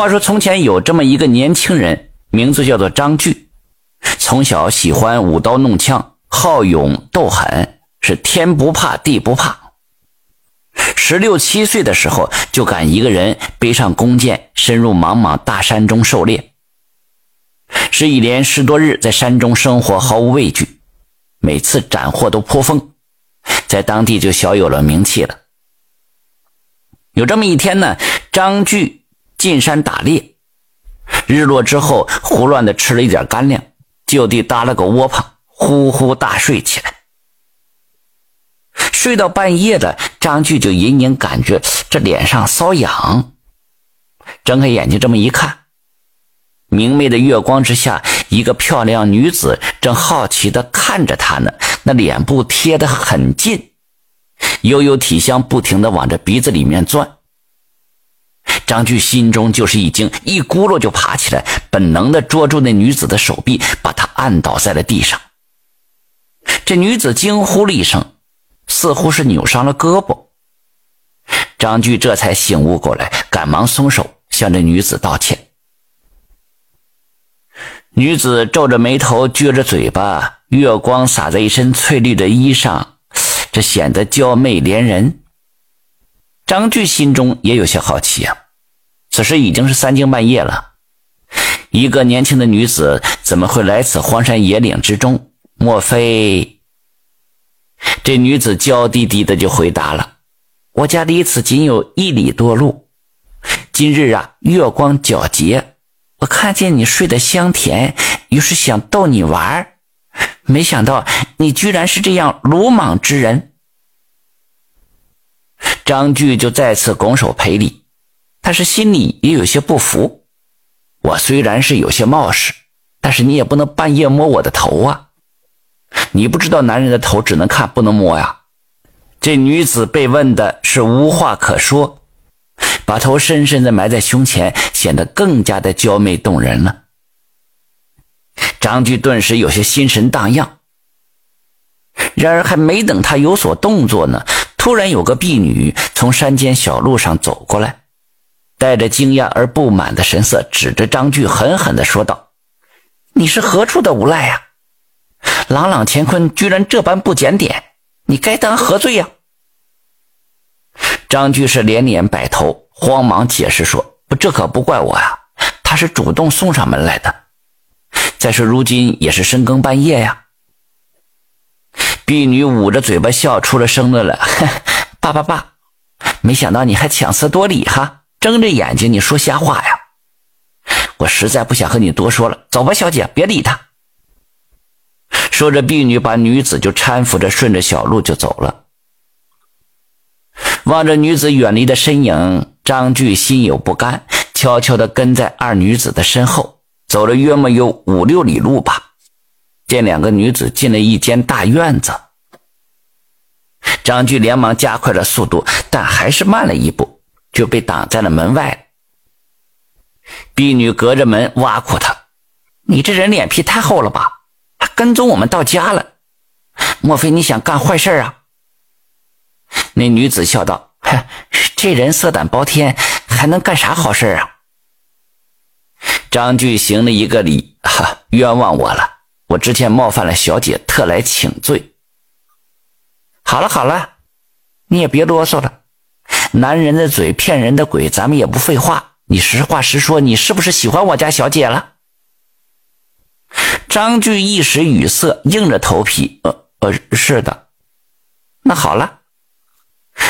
话说从前有这么一个年轻人，名字叫做张巨，从小喜欢舞刀弄枪，好勇斗狠，是天不怕地不怕。十六七岁的时候，就敢一个人背上弓箭，深入茫茫大山中狩猎，是一连十多日在山中生活，毫无畏惧，每次斩获都颇丰，在当地就小有了名气了。有这么一天呢，张巨进山打猎，日落之后胡乱的吃了一点干粮，就地搭了个窝棚，呼呼大睡起来。睡到半夜了，张巨就隐隐感觉这脸上瘙痒，睁开眼睛这么一看，明媚的月光之下，一个漂亮女子正好奇的看着他呢，那脸部贴得很近。悠悠体香不停的往这鼻子里面钻，张巨心中就是一惊，一咕噜就爬起来，本能地捉住那女子的手臂，把她按倒在了地上。这女子惊呼了一声，似乎是扭伤了胳膊。张巨这才醒悟过来，赶忙松手，向这女子道歉。女子皱着眉头，撅着嘴巴，月光洒在一身翠绿的衣裳。这显得娇媚怜人。张巨心中也有些好奇啊。此时已经是三更半夜了，一个年轻的女子怎么会来此荒山野岭之中？莫非……这女子娇滴滴的就回答了：“我家离此仅有一里多路。今日啊，月光皎洁，我看见你睡得香甜，于是想逗你玩儿。没想到你居然是这样鲁莽之人，张巨就再次拱手赔礼，但是心里也有些不服。我虽然是有些冒失，但是你也不能半夜摸我的头啊！你不知道男人的头只能看不能摸呀？这女子被问的是无话可说，把头深深的埋在胸前，显得更加的娇媚动人了。张居顿时有些心神荡漾。然而还没等他有所动作呢，突然有个婢女从山间小路上走过来，带着惊讶而不满的神色，指着张巨狠狠地说道：“你是何处的无赖呀？朗朗乾坤居然这般不检点，你该当何罪呀？”张巨是连连摆头，慌忙解释说：“不，这可不怪我呀，他是主动送上门来的。”再说，如今也是深更半夜呀。婢女捂着嘴巴笑出了声来了，爸爸爸，没想到你还强词夺理哈，睁着眼睛你说瞎话呀！我实在不想和你多说了，走吧，小姐，别理他。说着，婢女把女子就搀扶着，顺着小路就走了。望着女子远离的身影，张巨心有不甘，悄悄地跟在二女子的身后。走了约莫有五六里路吧，见两个女子进了一间大院子。张巨连忙加快了速度，但还是慢了一步，就被挡在了门外。婢女隔着门挖苦他：“你这人脸皮太厚了吧？还跟踪我们到家了？莫非你想干坏事啊？”那女子笑道：“这人色胆包天，还能干啥好事啊？”张俊行了一个礼，哈，冤枉我了，我之前冒犯了小姐，特来请罪。好了好了，你也别啰嗦了，男人的嘴骗人的鬼，咱们也不废话，你实话实说，你是不是喜欢我家小姐了？张俊一时语塞，硬着头皮，呃呃，是的。那好了，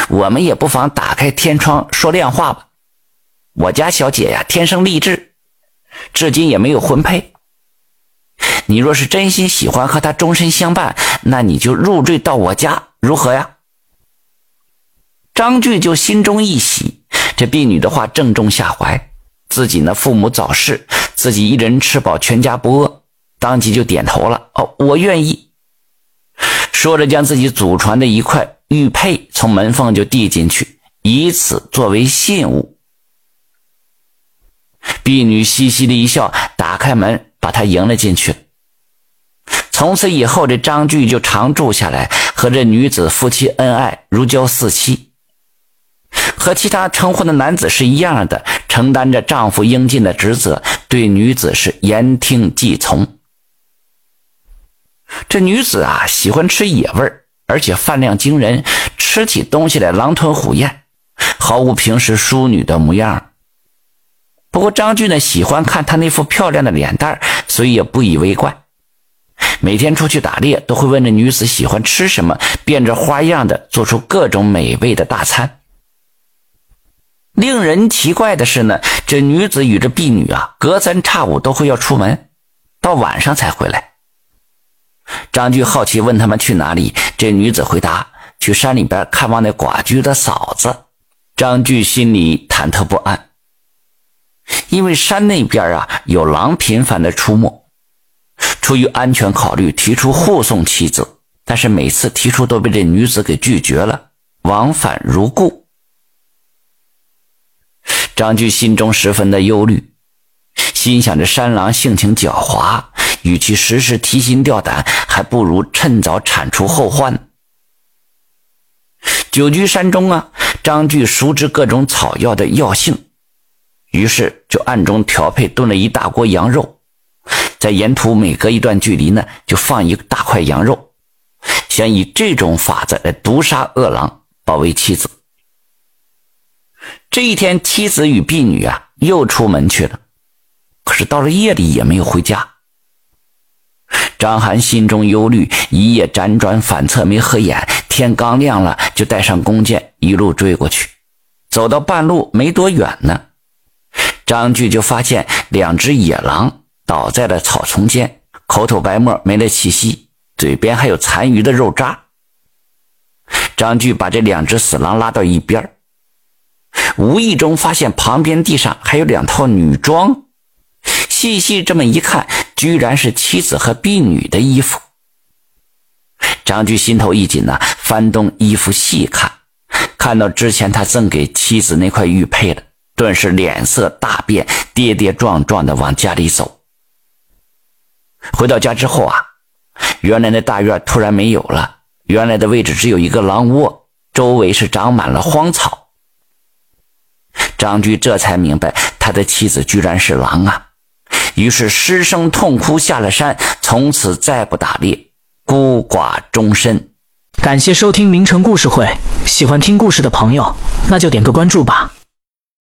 我们也不妨打开天窗说亮话吧。我家小姐呀，天生丽质。至今也没有婚配。你若是真心喜欢和她终身相伴，那你就入赘到我家，如何呀？张俊就心中一喜，这婢女的话正中下怀，自己呢父母早逝，自己一人吃饱全家不饿，当即就点头了。哦，我愿意。说着，将自己祖传的一块玉佩从门缝就递进去，以此作为信物。婢女嘻嘻的一笑，打开门，把他迎了进去。从此以后，这张俊就常住下来，和这女子夫妻恩爱，如胶似漆。和其他成婚的男子是一样的，承担着丈夫应尽的职责，对女子是言听计从。这女子啊，喜欢吃野味儿，而且饭量惊人，吃起东西来狼吞虎咽，毫无平时淑女的模样。不过张俊呢，喜欢看她那副漂亮的脸蛋所以也不以为怪。每天出去打猎，都会问这女子喜欢吃什么，变着花样的做出各种美味的大餐。令人奇怪的是呢，这女子与这婢女啊，隔三差五都会要出门，到晚上才回来。张俊好奇问他们去哪里，这女子回答：去山里边看望那寡居的嫂子。张俊心里忐忑不安，因为山那边啊有狼频繁的出没。出于安全考虑，提出护送妻子，但是每次提出都被这女子给拒绝了，往返如故。张俊心中十分的忧虑，心想：着山狼性情狡猾，与其时时提心吊胆，还不如趁早铲除后患。久居山中啊，张俊熟知各种草药的药性，于是就暗中调配炖了一大锅羊肉。在沿途每隔一段距离呢，就放一大块羊肉，想以这种法子来毒杀恶狼，保卫妻子。这一天，妻子与婢女啊又出门去了，可是到了夜里也没有回家。张涵心中忧虑，一夜辗转反侧没合眼，天刚亮了就带上弓箭一路追过去。走到半路没多远呢，张巨就发现两只野狼。倒在了草丛间，口吐白沫，没了气息，嘴边还有残余的肉渣。张俊把这两只死狼拉到一边，无意中发现旁边地上还有两套女装，细细这么一看，居然是妻子和婢女的衣服。张巨心头一紧呐，翻动衣服细看，看到之前他赠给妻子那块玉佩了，顿时脸色大变，跌跌撞撞的往家里走。回到家之后啊，原来的大院突然没有了，原来的位置只有一个狼窝，周围是长满了荒草。张居这才明白他的妻子居然是狼啊，于是失声痛哭，下了山，从此再不打猎，孤寡终身。感谢收听名城故事会，喜欢听故事的朋友，那就点个关注吧。